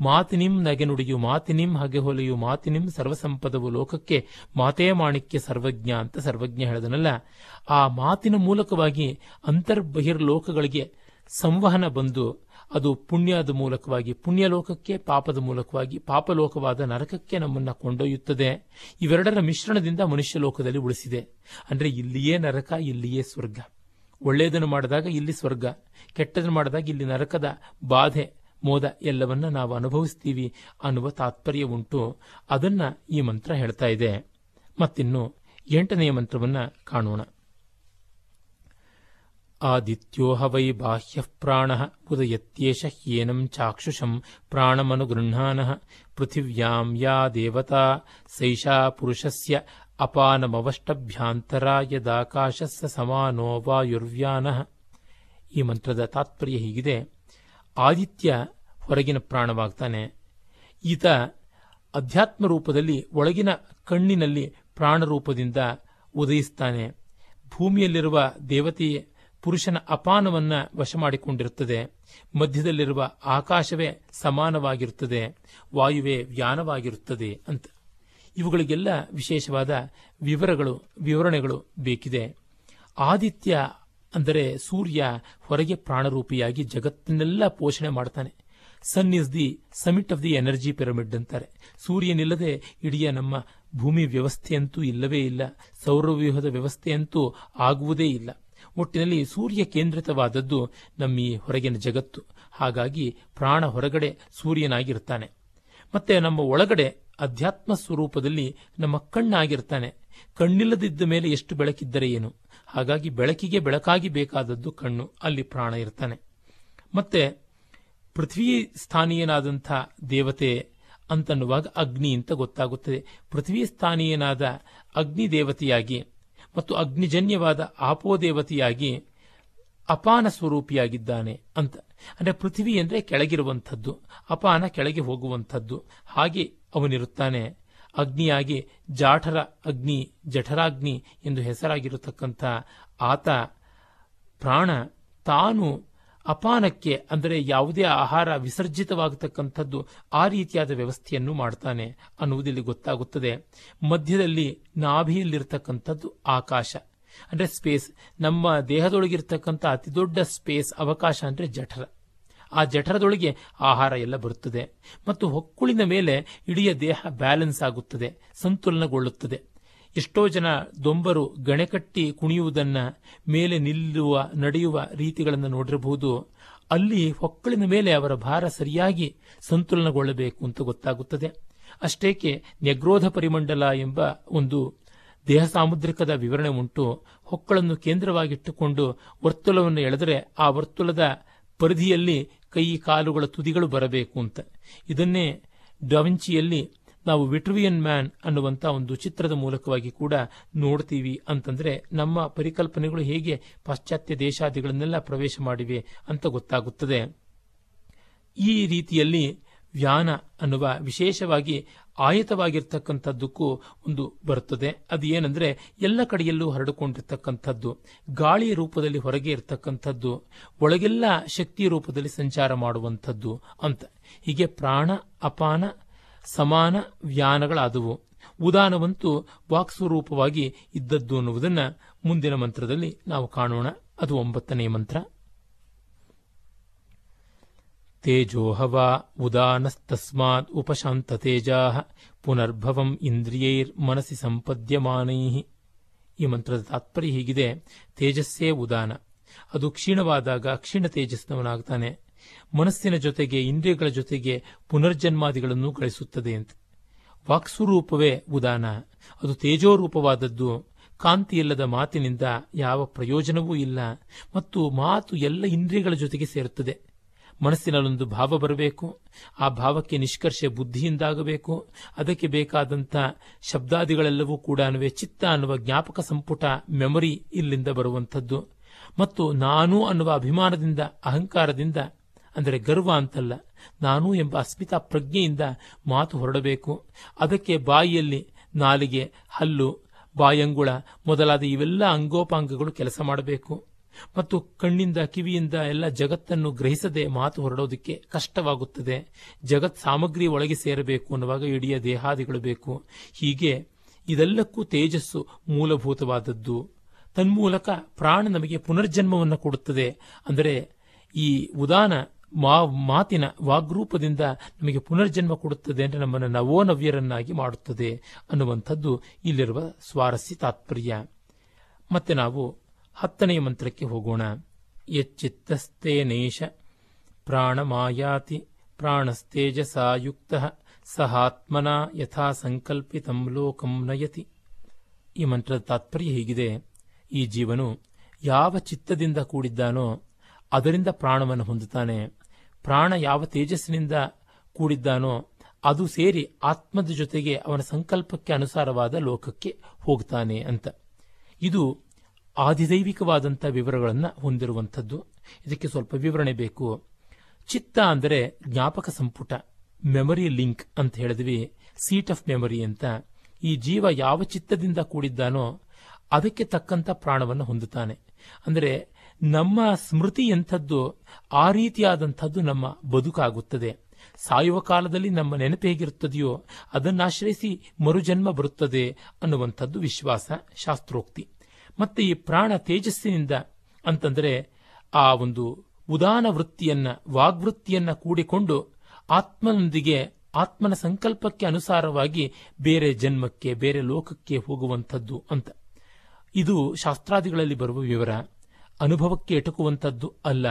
ಮಾತಿನಿಂ ನಗೆನುಡಿಯು ಮಾತಿನಿಂ ಹಗೆಹೊಲೆಯು ಮಾತಿನಿಂ ಸರ್ವಸಂಪದವು ಲೋಕಕ್ಕೆ ಮಾತೇ ಮಾಣಿಕ್ಯ ಸರ್ವಜ್ಞ ಅಂತ ಸರ್ವಜ್ಞ ಹೇಳದನಲ್ಲ. ಆ ಮಾತಿನ ಮೂಲಕವಾಗಿ ಅಂತರ್ಬಹಿರ್ಲೋಕಗಳಿಗೆ ಸಂವಹನ ಬಂದು ಅದು ಪುಣ್ಯದ ಮೂಲಕವಾಗಿ, ಪುಣ್ಯಲೋಕಕ್ಕೆ ಪಾಪದ ಮೂಲಕವಾಗಿ, ಪಾಪಲೋಕವಾದ ನರಕಕ್ಕೆ ನಮ್ಮನ್ನ ಕೊಂಡೊಯ್ಯುತ್ತದೆ. ಇವೆರಡರ ಮಿಶ್ರಣದಿಂದ ಮನುಷ್ಯ ಲೋಕದಲ್ಲಿ ಉಳಿಸಿದೆ. ಅಂದ್ರೆ ಇಲ್ಲಿಯೇ ನರಕ, ಇಲ್ಲಿಯೇ ಸ್ವರ್ಗ. ಒಳ್ಳೆಯದನ್ನು ಮಾಡಿದಾಗ ಇಲ್ಲಿ ಸ್ವರ್ಗ, ಕೆಟ್ಟದನ್ನು ಮಾಡಿದಾಗ ಇಲ್ಲಿ ನರಕದ ಬಾಧೆ, ಮೋದ ಎಲ್ಲವನ್ನ ನಾವು ಅನುಭವಿಸ್ತೀವಿ ಅನ್ನುವ ತಾತ್ಪರ್ಯ ಉಂಟು. ಅದನ್ನ ಈ ಮಂತ್ರ ಹೇಳ್ತಾ ಇದೆ. ಮತ್ತಿನ್ನು ಎಂಟನೆಯ ಮಂತ್ರವನ್ನ ಕಾಣೋಣ. ಆದಿತ್ಯೋಹ ವೈ ಬಾಹ್ಯ ಪ್ರಾಣ ಉದಯತ್ಯೇಷ ಹ್ಯೇನಂ ಚಾಕ್ಷುಷಂ ಪ್ರಾಣಮನುಗೃಹಾನ ಪೃಥಿವ್ಯಾಂ ಯಾ ದೇವತಾ ಸೈಷಾ ಪುರುಷಸ್ಯ ಅಪಾನಮವಷ್ಟಭ್ಯಾಂತರ ಯದಾಕಾಶಸ್ಸ ಸಮಾನೋ ವಾಯುರ್ವ್ಯಾನ ಈ ಮಂತ್ರದ ತಾತ್ಪರ್ಯ ಹೀಗಿದೆ. ಆದಿತ್ಯ ಹೊರಗಿನ ಪ್ರಾಣವಾಗ್ತಾನೆ. ಈತ ಅಧ್ಯಾತ್ಮ ರೂಪದಲ್ಲಿ ಒಳಗಿನ ಕಣ್ಣಿನಲ್ಲಿ ಪ್ರಾಣರೂಪದಿಂದ ಉದಯಿಸ್ತಾನೆ. ಭೂಮಿಯಲ್ಲಿರುವ ದೇವತೆಯ ಪುರುಷನ ಅಪಾನವನ್ನ ವಶ ಮಾಡಿಕೊಂಡಿರುತ್ತದೆ ಮಧ್ಯದಲ್ಲಿರುವ ಆಕಾಶವೇ ಸಮಾನವಾಗಿರುತ್ತದೆ. ವಾಯುವೇ ವ್ಯಾನವಾಗಿರುತ್ತದೆ ಅಂತ. ಇವುಗಳಿಗೆಲ್ಲ ವಿಶೇಷವಾದ ವಿವರಗಳು, ವಿವರಣೆಗಳು ಬೇಕಿದೆ. ಆದಿತ್ಯ ಅಂದರೆ ಸೂರ್ಯ ಹೊರಗೆ ಪ್ರಾಣರೂಪಿಯಾಗಿ ಜಗತ್ತನ್ನೆಲ್ಲ ಪೋಷಣೆ ಮಾಡ್ತಾನೆ. Sun is the summit of the energy pyramid ಅಂತಾರೆ. ಸೂರ್ಯನಿಲ್ಲದೆ ಇಡೀ ನಮ್ಮ ಭೂಮಿ ವ್ಯವಸ್ಥೆಯಂತೂ ಇಲ್ಲವೇ ಇಲ್ಲ. ಸೌರವ್ಯೂಹದ ವ್ಯವಸ್ಥೆಯಂತೂ ಆಗುವುದೇ ಇಲ್ಲ. ಒಟ್ಟಿನಲ್ಲಿ ಸೂರ್ಯ ಕೇಂದ್ರಿತವಾದದ್ದು ನಮ್ಮ ಈ ಹೊರಗಿನ ಜಗತ್ತು. ಹಾಗಾಗಿ ಪ್ರಾಣ ಹೊರಗಡೆ ಸೂರ್ಯನಾಗಿರ್ತಾನೆ. ಮತ್ತೆ ನಮ್ಮ ಒಳಗಡೆ ಅಧ್ಯಾತ್ಮ ಸ್ವರೂಪದಲ್ಲಿ ನಮ್ಮ ಕಣ್ಣಾಗಿರ್ತಾನೆ. ಕಣ್ಣಿಲ್ಲದಿದ್ದ ಮೇಲೆ ಎಷ್ಟು ಬೆಳಕಿದ್ದರೆ ಏನು? ಹಾಗಾಗಿ ಬೆಳಕಿಗೆ ಬೆಳಕಾಗಿ ಬೇಕಾದದ್ದು ಕಣ್ಣು, ಅಲ್ಲಿ ಪ್ರಾಣ ಇರ್ತಾನೆ. ಮತ್ತೆ ಪೃಥ್ವಿ ಸ್ಥಾನೀಯನಾದಂಥ ದೇವತೆ ಅಂತನ್ನುವಾಗ ಅಗ್ನಿ ಅಂತ ಗೊತ್ತಾಗುತ್ತದೆ. ಪೃಥ್ವಿ ಸ್ಥಾನೀಯನಾದ ಅಗ್ನಿ ದೇವತೆಯಾಗಿ ಮತ್ತು ಅಗ್ನಿಜನ್ಯವಾದ ಆಪೋದೇವತೆಯಾಗಿ ಅಪಾನ ಸ್ವರೂಪಿಯಾಗಿದ್ದಾನೆ ಅಂತ. ಅಂದರೆ ಪೃಥ್ವಿ ಅಂದರೆ ಕೆಳಗಿರುವಂಥದ್ದು, ಅಪಾನ ಕೆಳಗೆ ಹೋಗುವಂಥದ್ದು. ಹಾಗೆ ಅವನಿರುತ್ತಾನೆ ಅಗ್ನಿಯಾಗಿ ಜಾಠರ ಅಗ್ನಿ, ಜಠರಾಗ್ನಿ ಎಂದು ಹೆಸರಾಗಿರತಕ್ಕಂಥ ಆತ ಪ್ರಾಣ ತಾನು ಅಪಾನಕ್ಕೆ, ಅಂದರೆ ಯಾವುದೇ ಆಹಾರ ವಿಸರ್ಜಿತವಾಗತಕ್ಕಂಥದ್ದು ಆ ರೀತಿಯಾದ ವ್ಯವಸ್ಥೆಯನ್ನು ಮಾಡ್ತಾನೆ ಅನ್ನುವುದಿಲ್ಲಿ ಗೊತ್ತಾಗುತ್ತದೆ. ಮಧ್ಯದಲ್ಲಿ ನಾಭಿಯಲ್ಲಿರ್ತಕ್ಕಂಥದ್ದು ಆಕಾಶ. ಅಂದರೆ ಸ್ಪೇಸ್ ನಮ್ಮ ದೇಹದೊಳಗಿರ್ತಕ್ಕಂಥ ಅತಿ ದೊಡ್ಡ ಸ್ಪೇಸ್ ಅವಕಾಶ ಅಂದರೆ ಜಠರ. ಆ ಜಠರದೊಳಗೆ ಆಹಾರ ಎಲ್ಲ ಬರುತ್ತದೆ. ಮತ್ತು ಹೊಕ್ಕುಳಿನ ಮೇಲೆ ಇಡೀ ದೇಹ ಬ್ಯಾಲೆನ್ಸ್ ಆಗುತ್ತದೆ, ಸಂತುಲನಗೊಳ್ಳುತ್ತದೆ. ಎಷ್ಟೋ ಜನ ದೊಂಬರು ಗಣೆಕಟ್ಟಿ ಕುಣಿಯುವುದನ್ನ ಮೇಲೆ ನಿಲ್ಲುವ, ನಡೆಯುವ ರೀತಿಗಳನ್ನು ನೋಡಿರಬಹುದು. ಅಲ್ಲಿ ಹೊಕ್ಕಳಿನ ಮೇಲೆ ಅವರ ಭಾರ ಸರಿಯಾಗಿ ಸಂತುಲನಗೊಳ್ಳಬೇಕು ಅಂತ ಗೊತ್ತಾಗುತ್ತದೆ. ಅಷ್ಟೇಕೆ ನೆಗ್ರೋಧ ಪರಿಮಂಡಲ ಎಂಬ ಒಂದು ದೇಹ ಸಾಮುದ್ರಿಕದ ವಿವರಣೆ ಉಂಟು. ಹೊಕ್ಕಳನ್ನು ಕೇಂದ್ರವಾಗಿಟ್ಟುಕೊಂಡು ವರ್ತುಲವನ್ನು ಎಳೆದರೆ ಆ ವರ್ತುಲದ ಪರಿಧಿಯಲ್ಲಿ ಕೈ, ಕಾಲುಗಳ ತುದಿಗಳು ಬರಬೇಕು ಅಂತ. ಇದನ್ನೇ ಡವಿಂಚಿಯಲ್ಲಿ ನಾವು ವಿಟ್ರುವಿಯನ್ ಮ್ಯಾನ್ ಅನ್ನುವಂಥ ಒಂದು ಚಿತ್ರದ ಮೂಲಕವಾಗಿ ಕೂಡ ನೋಡ್ತೀವಿ ಅಂತಂದ್ರೆ ನಮ್ಮ ಪರಿಕಲ್ಪನೆಗಳು ಹೇಗೆ ಪಾಶ್ಚಾತ್ಯ ದೇಶಾದಿಗಳನ್ನೆಲ್ಲ ಪ್ರವೇಶ ಮಾಡಿವೆ ಅಂತ ಗೊತ್ತಾಗುತ್ತದೆ. ಈ ರೀತಿಯಲ್ಲಿ ವ್ಯಾನ ಅನ್ನುವ ವಿಶೇಷವಾಗಿ ಆಯತವಾಗಿರ್ತಕ್ಕಂಥದ್ದಕ್ಕೂ ಒಂದು ಬರುತ್ತದೆ. ಅದು ಏನಂದ್ರೆ ಎಲ್ಲ ಕಡೆಯಲ್ಲೂ ಹರಡಿಕೊಂಡಿರ್ತಕ್ಕಂಥದ್ದು. ಗಾಳಿಯ ರೂಪದಲ್ಲಿ ಹೊರಗೆ ಇರತಕ್ಕಂಥದ್ದು. ಒಳಗೆಲ್ಲ ಶಕ್ತಿ ರೂಪದಲ್ಲಿ ಸಂಚಾರ ಮಾಡುವಂಥದ್ದು ಅಂತ. ಹೀಗೆ ಪ್ರಾಣ, ಅಪಾನ ಸಮಾನ ವ್ಯಾನಗಳಾದವು. ಉದಾನವಂತೂ ವಾಕ್ಸ್ವರೂಪವಾಗಿ ಇದ್ದದ್ದು ಅನ್ನುವುದನ್ನು ಮುಂದಿನ ಮಂತ್ರದಲ್ಲಿ ನಾವು ಕಾಣೋಣ. ಅದು ಒಂಬತ್ತನೇ ಮಂತ್ರ. ತೇಜೋಹವಾ ಉದಾನಸ್ತಸ್ಮಾತ್ ಉಪಶಾಂತತೇಜಾ ಪುನರ್ಭವಂ ಇಂದ್ರಿಯೈರ್ ಮನಸ್ಸಿ ಸಂಪದ್ಯಮಾನೈ ಈ ಮಂತ್ರದ ತಾತ್ಪರ್ಯ ಹೀಗಿದೆ. ತೇಜಸ್ಸೇ ಉದಾನ. ಅದು ಕ್ಷೀಣವಾದಾಗ ಕ್ಷೀಣ ತೇಜಸ್ನವನಾಗ್ತಾನೆ. ಮನಸ್ಸಿನ ಜೊತೆಗೆ, ಇಂದ್ರಿಯಗಳ ಜೊತೆಗೆ ಪುನರ್ಜನ್ಮಾದಿಗಳನ್ನು ಗಳಿಸುತ್ತದೆ ಅಂತ. ವಾಕ್ಸುರೂಪವೇ ಉದಾನ. ಅದು ತೇಜೋರೂಪವಾದದ್ದು. ಕಾಂತಿಯಿಲ್ಲದ ಮಾತಿನಿಂದ ಯಾವ ಪ್ರಯೋಜನವೂ ಇಲ್ಲ. ಮತ್ತು ಮಾತು ಎಲ್ಲ ಇಂದ್ರಿಯಗಳ ಜೊತೆಗೆ ಸೇರುತ್ತದೆ. ಮನಸ್ಸಿನಲ್ಲೊಂದು ಭಾವ ಬರಬೇಕು. ಆ ಭಾವಕ್ಕೆ ನಿಷ್ಕರ್ಷೆ ಬುದ್ಧಿಯಿಂದಾಗಬೇಕು. ಅದಕ್ಕೆ ಬೇಕಾದಂಥ ಶಬ್ದಾದಿಗಳೆಲ್ಲವೂ ಕೂಡ ಚಿತ್ತ ಅನ್ನುವ ಜ್ಞಾಪಕ ಸಂಪುಟ, ಮೆಮೊರಿ ಇಲ್ಲಿಂದ ಬರುವಂಥದ್ದು. ಮತ್ತು ನಾನು ಅನ್ನುವ ಅಭಿಮಾನದಿಂದ, ಅಹಂಕಾರದಿಂದ ಅಂದರೆ ಗರ್ವ ಅಂತಲ್ಲ. ನಾನು ಎಂಬ ಅಸ್ಮಿತಾ ಪ್ರಜ್ಞೆಯಿಂದ ಮಾತು ಹೊರಡಬೇಕು. ಅದಕ್ಕೆ ಬಾಯಿಯಲ್ಲಿ ನಾಲಿಗೆ, ಹಲ್ಲು, ಬಾಯಂಗುಳ ಮೊದಲಾದ ಇವೆಲ್ಲ ಅಂಗೋಪಾಂಗಗಳು ಕೆಲಸ ಮಾಡಬೇಕು. ಮತ್ತು ಕಣ್ಣಿಂದ, ಕಿವಿಯಿಂದ ಎಲ್ಲ ಜಗತ್ತನ್ನು ಗ್ರಹಿಸದೆ ಮಾತು ಹೊರಡೋದಕ್ಕೆ ಕಷ್ಟವಾಗುತ್ತದೆ. ಜಗತ್ ಸಾಮಗ್ರಿ ಒಳಗೆ ಸೇರಬೇಕು ಅನ್ನುವಾಗ ಇಡೀ ದೇಹಾದಿಗಳು ಬೇಕು. ಹೀಗೆ ಇದೆಲ್ಲಕ್ಕೂ ತೇಜಸ್ಸು ಮೂಲಭೂತವಾದದ್ದು. ತನ್ಮೂಲಕ ಪ್ರಾಣ ನಮಗೆ ಪುನರ್ಜನ್ಮವನ್ನು ಕೊಡುತ್ತದೆ. ಅಂದರೆ ಈ ಉದಾನ ಮಾ, ಮಾತಿನ ವಾಗ್ರೂಪದಿಂದ ನಮಗೆ ಪುನರ್ಜನ್ಮ ಕೊಡುತ್ತದೆ ಅಂದರೆ ನಮ್ಮನ್ನು ನವೋನವ್ಯರನ್ನಾಗಿ ಮಾಡುತ್ತದೆ ಅನ್ನುವಂಥದ್ದು ಇಲ್ಲಿರುವ ಸ್ವಾರಸ್ಯ ತಾತ್ಪರ್ಯ. ಮತ್ತೆ ನಾವು ಹತ್ತನೆಯ ಮಂತ್ರಕ್ಕೆ ಹೋಗೋಣ. ಯಚ್ಚಿತ್ತಸ್ತೇನೇಶ ಪ್ರಾಣಮಾಯಾತಿ ಪ್ರಾಣಸ್ತೇಜಸಾಯುಕ್ತ ಸಹಾತ್ಮನ ಯಥಾ ಸಂಕಲ್ಪಿತಂ ಲೋಕಂ ನಯತಿ. ಈ ಮಂತ್ರದ ತಾತ್ಪರ್ಯ ಹೀಗಿದೆ. ಈ ಜೀವನು ಯಾವ ಚಿತ್ತದಿಂದ ಕೂಡಿದ್ದಾನೋ ಅದರಿಂದ ಪ್ರಾಣವನ್ನು ಹೊಂದುತ್ತಾನೆ. ಪ್ರಾಣ ಯಾವ ತೇಜಸ್ಸಿನಿಂದ ಕೂಡಿದ್ದಾನೋ ಅದು ಸೇರಿ ಆತ್ಮದ ಜೊತೆಗೆ ಅವನ ಸಂಕಲ್ಪಕ್ಕೆ ಅನುಸಾರವಾದ ಲೋಕಕ್ಕೆ ಹೋಗ್ತಾನೆ ಅಂತ. ಇದು ಆದಿದೈವಿಕವಾದಂಥ ವಿವರಗಳನ್ನು ಹೊಂದಿರುವಂಥದ್ದು. ಇದಕ್ಕೆ ಸ್ವಲ್ಪ ವಿವರಣೆ ಬೇಕು. ಚಿತ್ತ ಅಂದರೆ ಜ್ಞಾಪಕ ಸಂಪುಟ, ಮೆಮೊರಿ ಲಿಂಕ್ ಅಂತ ಹೇಳಿದ್ವಿ. ಸೀಟ್ ಆಫ್ ಮೆಮೊರಿ ಅಂತ. ಈ ಜೀವ ಯಾವ ಚಿತ್ತದಿಂದ ಕೂಡಿದ್ದಾನೋ ಅದಕ್ಕೆ ತಕ್ಕಂಥ ಪ್ರಾಣವನ್ನು ಹೊಂದುತ್ತಾನೆ. ಅಂದರೆ ನಮ್ಮ ಸ್ಮೃತಿ ಎಂಥದ್ದು ಆ ರೀತಿಯಾದಂಥದ್ದು ನಮ್ಮ ಬದುಕಾಗುತ್ತದೆ. ಸಾಯುವ ಕಾಲದಲ್ಲಿ ನಮ್ಮ ನೆನಪು ಹೇಗಿರುತ್ತದೆಯೋ ಅದನ್ನಾಶ್ರಯಿಸಿ ಮರುಜನ್ಮ ಬರುತ್ತದೆ ಅನ್ನುವಂಥದ್ದು ವಿಶ್ವಾಸ ಶಾಸ್ತ್ರೋಕ್ತಿ. ಮತ್ತೆ ಈ ಪ್ರಾಣ ತೇಜಸ್ಸಿನಿಂದ ಅಂತಂದರೆ ಆ ಒಂದು ಉದಾನ ವೃತ್ತಿಯನ್ನ, ವಾಗ್ವೃತ್ತಿಯನ್ನ ಕೂಡಿಕೊಂಡು ಆತ್ಮನೊಂದಿಗೆ ಆತ್ಮನ ಸಂಕಲ್ಪಕ್ಕೆ ಅನುಸಾರವಾಗಿ ಬೇರೆ ಜನ್ಮಕ್ಕೆ, ಬೇರೆ ಲೋಕಕ್ಕೆ ಹೋಗುವಂಥದ್ದು ಅಂತ. ಇದು ಶಾಸ್ತ್ರಾದಿಗಳಲ್ಲಿ ಬರುವ ವಿವರ. ಅನುಭವಕ್ಕೆ ಎಟುಕುವಂಥದ್ದು ಅಲ್ಲ.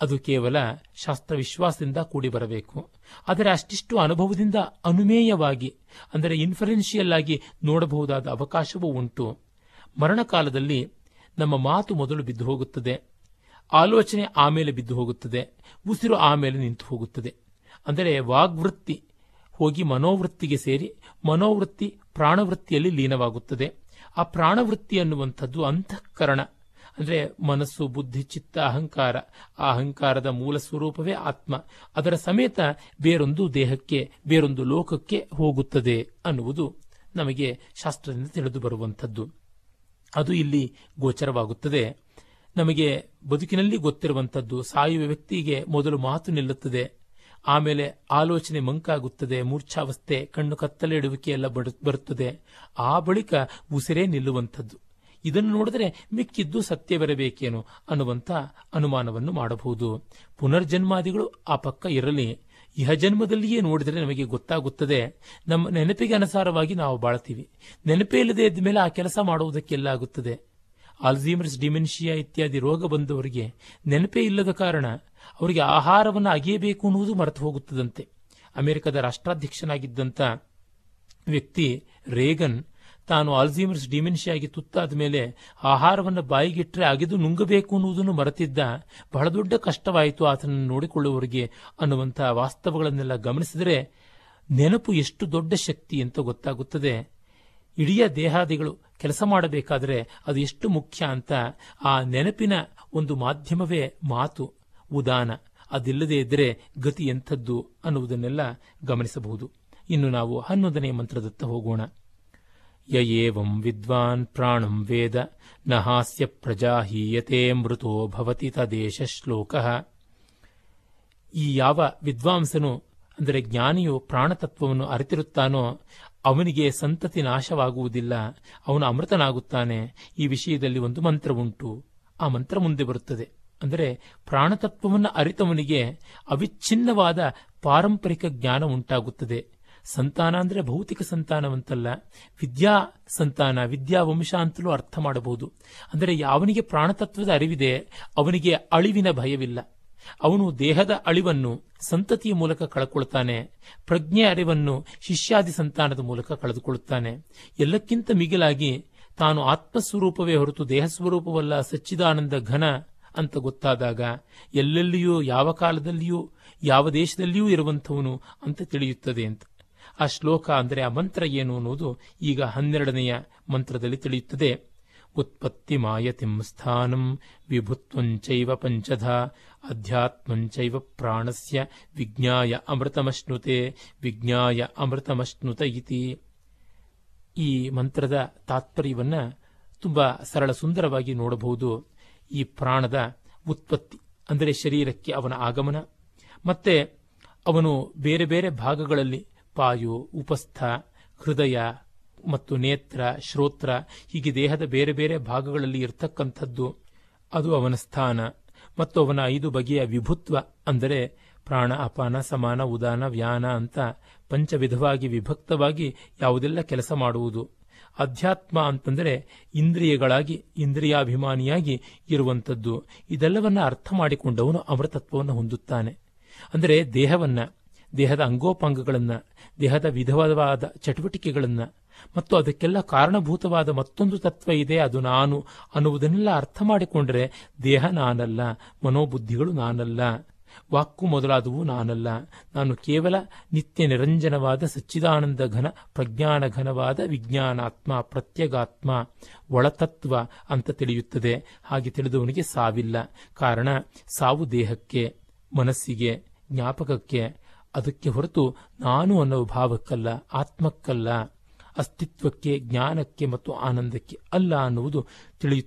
ಅದು ಕೇವಲ ಶಾಸ್ತ್ರ ವಿಶ್ವಾಸದಿಂದ ಕೂಡಿ ಬರಬೇಕು ಆದರೆ ಅಷ್ಟಿಷ್ಟು ಅನುಭವದಿಂದ ಅನುಮೇಯವಾಗಿ, ಅಂದರೆ ಇನ್ಫರೆನ್ಷಿಯಲ್ ಆಗಿ ನೋಡಬಹುದಾದ ಅವಕಾಶವೂ ಉಂಟು. ಮರಣಕಾಲದಲ್ಲಿ ನಮ್ಮ ಮಾತು ಮೊದಲು ಬಿದ್ದು ಹೋಗುತ್ತದೆ. ಆಲೋಚನೆ ಆಮೇಲೆ ಬಿದ್ದು ಹೋಗುತ್ತದೆ. ಉಸಿರು ಆಮೇಲೆ ನಿಂತು ಹೋಗುತ್ತದೆ. ಅಂದರೆ ವಾಗ್ವೃತ್ತಿ, ಹೋಗಿ ಮನೋವೃತ್ತಿಗೆ ಸೇರಿ ಮನೋವೃತ್ತಿ ಪ್ರಾಣವೃತ್ತಿಯಲ್ಲಿ ಲೀನವಾಗುತ್ತದೆ. ಆ ಪ್ರಾಣವೃತ್ತಿ ಅನ್ನುವಂಥದ್ದು ಅಂತಃಕರಣ. ಅಂದರೆ ಮನಸ್ಸು, ಬುದ್ಧಿ, ಚಿತ್ತ, ಅಹಂಕಾರ. ಆ ಅಹಂಕಾರದ ಮೂಲ ಸ್ವರೂಪವೇ ಆತ್ಮ. ಅದರ ಸಮೇತ ಬೇರೊಂದು ದೇಹಕ್ಕೆ, ಬೇರೊಂದು ಲೋಕಕ್ಕೆ ಹೋಗುತ್ತದೆ ಅನ್ನುವುದು ನಮಗೆ ಶಾಸ್ತ್ರದಿಂದ ತಿಳಿದು ಬರುವಂಥದ್ದು. ಅದು ಇಲ್ಲಿ ಗೋಚರವಾಗುತ್ತದೆ. ನಮಗೆ ಬದುಕಿನಲ್ಲಿ ಗೊತ್ತಿರುವಂಥದ್ದು, ಸಾಯುವ ವ್ಯಕ್ತಿಗೆ ಮೊದಲು ಮಾತು ನಿಲ್ಲುತ್ತದೆ. ಆಮೇಲೆ ಆಲೋಚನೆ ಮಂಕಾಗುತ್ತದೆ, ಮೂರ್ಛಾವಸ್ಥೆ, ಕಣ್ಣು ಕತ್ತಲೆ ಇಡುವಿಕೆ ಎಲ್ಲ ಬರುತ್ತದೆ. ಆ ಬಳಿಕ ಉಸಿರೇ ನಿಲ್ಲುವಂಥದ್ದು. ಇದನ್ನು ನೋಡಿದರೆ ಮಿಕ್ಕಿದ್ದು ಸತ್ಯ ಬರಬೇಕೇನೋ ಅನ್ನುವಂಥ ಅನುಮಾನವನ್ನು ಮಾಡಬಹುದು. ಪುನರ್ಜನ್ಮಾದಿಗಳು ಆ ಪಕ್ಕ ಇರಲಿ. ಇಹ ಜನ್ಮದಲ್ಲಿಯೇ ನೋಡಿದರೆ ನಮಗೆ ಗೊತ್ತಾಗುತ್ತದೆ. ನಮ್ಮ ನೆನಪಿಗೆ ಅನುಸಾರವಾಗಿ ನಾವು ಬಾಳ್ತೀವಿ. ನೆನಪೇ ಇಲ್ಲದೆ ಇದ್ದ ಮೇಲೆ ಆ ಕೆಲಸ ಮಾಡುವುದಕ್ಕೆಲ್ಲ ಆಗುತ್ತದೆ ಆಲ್ಝೀಮರ್ಸ್ ಡಿಮೆನ್ಷಿಯಾ ಇತ್ಯಾದಿ ರೋಗ ಬಂದವರಿಗೆ ನೆನಪೇ ಇಲ್ಲದ ಕಾರಣ ಅವರಿಗೆ ಆಹಾರವನ್ನು ಅಗಿಯಬೇಕು ಅನ್ನುವುದು ಮರೆತು ಹೋಗುತ್ತದಂತೆ. ಅಮೆರಿಕದ ರಾಷ್ಟ್ರಾಧ್ಯಕ್ಷನಾಗಿದ್ದಂಥ ವ್ಯಕ್ತಿ ರೇಗನ್ ತಾನು ಆಲ್ಝೀಮರ್ಸ್ ಡಿಮೆನ್ಷಿಯಾಗಿ ತುತ್ತಾದ ಮೇಲೆ ಆಹಾರವನ್ನು ಬಾಯಿಗಿಟ್ಟರೆ ಅಗೆದು ನುಂಗಬೇಕು ಅನ್ನುವುದನ್ನು ಮರೆತಿದ್ದ ಬಹಳ ದೊಡ್ಡ ಕಷ್ಟವಾಯಿತು ಆತನನ್ನು ನೋಡಿಕೊಳ್ಳುವವರಿಗೆ ಅನ್ನುವಂಥ ವಾಸ್ತವಗಳನ್ನೆಲ್ಲ ಗಮನಿಸಿದರೆ ನೆನಪು ಎಷ್ಟು ದೊಡ್ಡ ಶಕ್ತಿ ಅಂತ ಗೊತ್ತಾಗುತ್ತದೆ. ಇಡೀ ದೇಹಾದಿಗಳು ಕೆಲಸ ಮಾಡಬೇಕಾದರೆ ಅದು ಎಷ್ಟು ಮುಖ್ಯ ಅಂತ ಆ ನೆನಪಿನ ಒಂದು ಮಾಧ್ಯಮವೇ ಮಾತು, ಉದಾನ. ಅದಿಲ್ಲದೆ ಇದ್ದರೆ ಗತಿ ಎಂಥದ್ದು ಅನ್ನುವುದನ್ನೆಲ್ಲ ಗಮನಿಸಬಹುದು. ಇನ್ನು ನಾವು ಹನ್ನೊಂದನೇ ಮಂತ್ರದತ್ತ ಹೋಗೋಣ. ಯ ಏವಂ ವಿದ್ವಾನ್ ಪ್ರಾಣಂ ವೇದ ನ ಹಾಸ್ಯ ಪ್ರಜಾ ಹೀಯತೆ ಮೃತೋ ಭವತಿ ತದೇಶ ಶ್ಲೋಕ ಈ ಯಾವ ವಿದ್ವಾಂಸನು, ಅಂದರೆ ಜ್ಞಾನಿಯು ಪ್ರಾಣತತ್ವವನ್ನು ಅರಿತಿರುತ್ತಾನೋ, ಅವನಿಗೆ ಸಂತತಿ ನಾಶವಾಗುವುದಿಲ್ಲ, ಅವನು ಅಮೃತನಾಗುತ್ತಾನೆ, ಈ ವಿಷಯದಲ್ಲಿ ಒಂದು ಮಂತ್ರವುಂಟು. ಆ ಮಂತ್ರ ಮುಂದೆ ಬರುತ್ತದೆ, ಅಂದರೆ ಪ್ರಾಣತತ್ವವನ್ನು ಅರಿತವನಿಗೆ ಅವಿಚ್ಛಿನ್ನವಾದ ಪಾರಂಪರಿಕ ಜ್ಞಾನ ಉಂಟಾಗುತ್ತದೆ. ಸಂತಾನ ಅಂದರೆ ಭೌತಿಕ ಸಂತಾನವಂತಲ್ಲ, ವಿದ್ಯಾ ಸಂತಾನ, ವಿದ್ಯಾ ವಂಶ ಅಂತಲೂ ಅರ್ಥ ಮಾಡಬಹುದು. ಅಂದರೆ ಯಾವನಿಗೆ ಪ್ರಾಣತತ್ವದ ಅರಿವಿದೆ, ಅವನಿಗೆ ಅಳಿವಿನ ಭಯವಿಲ್ಲ. ಅವನು ದೇಹದ ಅಳಿವನ್ನು ಸಂತತಿಯ ಮೂಲಕ ಕಳೆದುಕೊಳ್ತಾನೆ ಪ್ರಜ್ಞೆ ಅರಿವನ್ನು ಶಿಷ್ಯಾದಿ ಸಂತಾನದ ಮೂಲಕ ಕಳೆದುಕೊಳ್ಳುತ್ತಾನೆ ಎಲ್ಲಕ್ಕಿಂತ ಮಿಗಿಲಾಗಿ ತಾನು ಆತ್ಮಸ್ವರೂಪವೇ ಹೊರತು ದೇಹ ಸ್ವರೂಪವಲ್ಲ, ಸಚ್ಚಿದಾನಂದ ಘನ ಅಂತ ಗೊತ್ತಾದಾಗ ಎಲ್ಲೆಲ್ಲಿಯೂ, ಯಾವ ಕಾಲದಲ್ಲಿಯೂ, ಯಾವ ದೇಶದಲ್ಲಿಯೂ ಇರುವಂಥವನು ಅಂತ ತಿಳಿಯುತ್ತದೆ ಅಂತ. ಆ ಶ್ಲೋಕ ಅಂದರೆ ಆ ಮಂತ್ರ ಏನು ಅನ್ನೋದು ಈಗ ಹನ್ನೆರಡನೆಯ ಮಂತ್ರದಲ್ಲಿ ತಿಳಿಯುತ್ತದೆ. ಉತ್ಪತ್ತಿ ಮಾಯತಿಂ ಸ್ಥಾನಂ ವಿಭುತ್ವಂಚೈವ ಪಂಚಧ ಅಧ್ಯಾತ್ಮಂಚೈವ ಪ್ರಾಣಸ್ಯ ವಿಜ್ಞಾಯ ಅಮೃತಮಶ್ನುತೆ ವಿಜ್ಞಾಯ ಅಮೃತಮಶ್ನುತ ಇತಿ. ಈ ಮಂತ್ರದ ತಾತ್ಪರ್ಯವನ್ನ ತುಂಬಾ ಸರಳ ಸುಂದರವಾಗಿ ನೋಡಬಹುದು. ಈ ಪ್ರಾಣದ ಉತ್ಪತ್ತಿ ಅಂದರೆ ಶರೀರಕ್ಕೆ ಅವನ ಆಗಮನ. ಮತ್ತೆ ಅವನು ಬೇರೆ ಬೇರೆ ಭಾಗಗಳಲ್ಲಿ ಪಾಯು ಉಪಸ್ಥ, ಹೃದಯ ಮತ್ತು ನೇತ್ರ, ಶ್ರೋತ್ರ, ಹೀಗೆ ದೇಹದ ಬೇರೆ ಬೇರೆ ಭಾಗಗಳಲ್ಲಿ ಇರತಕ್ಕಂಥದ್ದು. ಅದು ಅವನ ಸ್ಥಾನ. ಮತ್ತು ಅವನ ಐದು ಬಗೆಯ ವಿಭುತ್ವ ಅಂದರೆ ಪ್ರಾಣ, ಅಪಾನ, ಸಮಾನ, ಉದಾನ, ವ್ಯಾನ ಅಂತ ಪಂಚವಿಧವಾಗಿ ವಿಭಕ್ತವಾಗಿ ಯಾವುದೆಲ್ಲ ಕೆಲಸ ಮಾಡುವುದು. ಅಧ್ಯಾತ್ಮ ಅಂತಂದರೆ ಇಂದ್ರಿಯಗಳಾಗಿ, ಇಂದ್ರಿಯಾಭಿಮಾನಿಯಾಗಿ ಇರುವಂಥದ್ದು. ಇದೆಲ್ಲವನ್ನ ಅರ್ಥ ಮಾಡಿಕೊಂಡವನು ಅಮೃತತ್ವವನ್ನು ಹೊಂದುತ್ತಾನೆ. ಅಂದರೆ ದೇಹವನ್ನ ದೇಹದ ಅಂಗೋಪಾಂಗಗಳನ್ನು, ದೇಹದ ವಿಧವಾದ ಚಟುವಟಿಕೆಗಳನ್ನು, ಮತ್ತು ಅದಕ್ಕೆಲ್ಲ ಕಾರಣಭೂತವಾದ ಮತ್ತೊಂದು ತತ್ವ ಇದೆ, ಅದು ನಾನು ಅನ್ನುವುದನ್ನೆಲ್ಲ ಅರ್ಥ ಮಾಡಿಕೊಂಡರೆ ದೇಹ ನಾನಲ್ಲ, ಮನೋಬುದ್ಧಿಗಳು ನಾನಲ್ಲ, ವಾಕ್ಕು ಮೊದಲಾದವು ನಾನಲ್ಲ. ನಾನು ಕೇವಲ ನಿತ್ಯ ನಿರಂಜನವಾದ ಸಚ್ಚಿದಾನಂದ ಘನ, ಪ್ರಜ್ಞಾನ ಘನವಾದ ವಿಜ್ಞಾನಾತ್ಮ, ಪ್ರತ್ಯಗಾತ್ಮ, ಒಳತತ್ವ ಅಂತ ತಿಳಿಯುತ್ತದೆ. ಹಾಗೆ ತಿಳಿದವನಿಗೆ ಸಾವಿಲ್ಲ. ಕಾರಣ ಸಾವು ದೇಹಕ್ಕೆ, ಮನಸ್ಸಿಗೆ, ಜ್ಞಾಪಕಕ್ಕೆ ಅದಕ್ಕೆ ಹೊರತು ನಾನು ಅನ್ನೋ ಭಾವಕ್ಕಲ್ಲ ಆತ್ಮಕ್ಕಲ್ಲ ಅಸ್ತಿತ್ವಕ್ಕೆ ಜ್ಞಾನಕ್ಕೆ ಮತ್ತು ಆನಂದಕ್ಕೆ ಅಲ್ಲ ಅನ್ನುವುದು ತಿಳಿಯುತ್ತದೆ.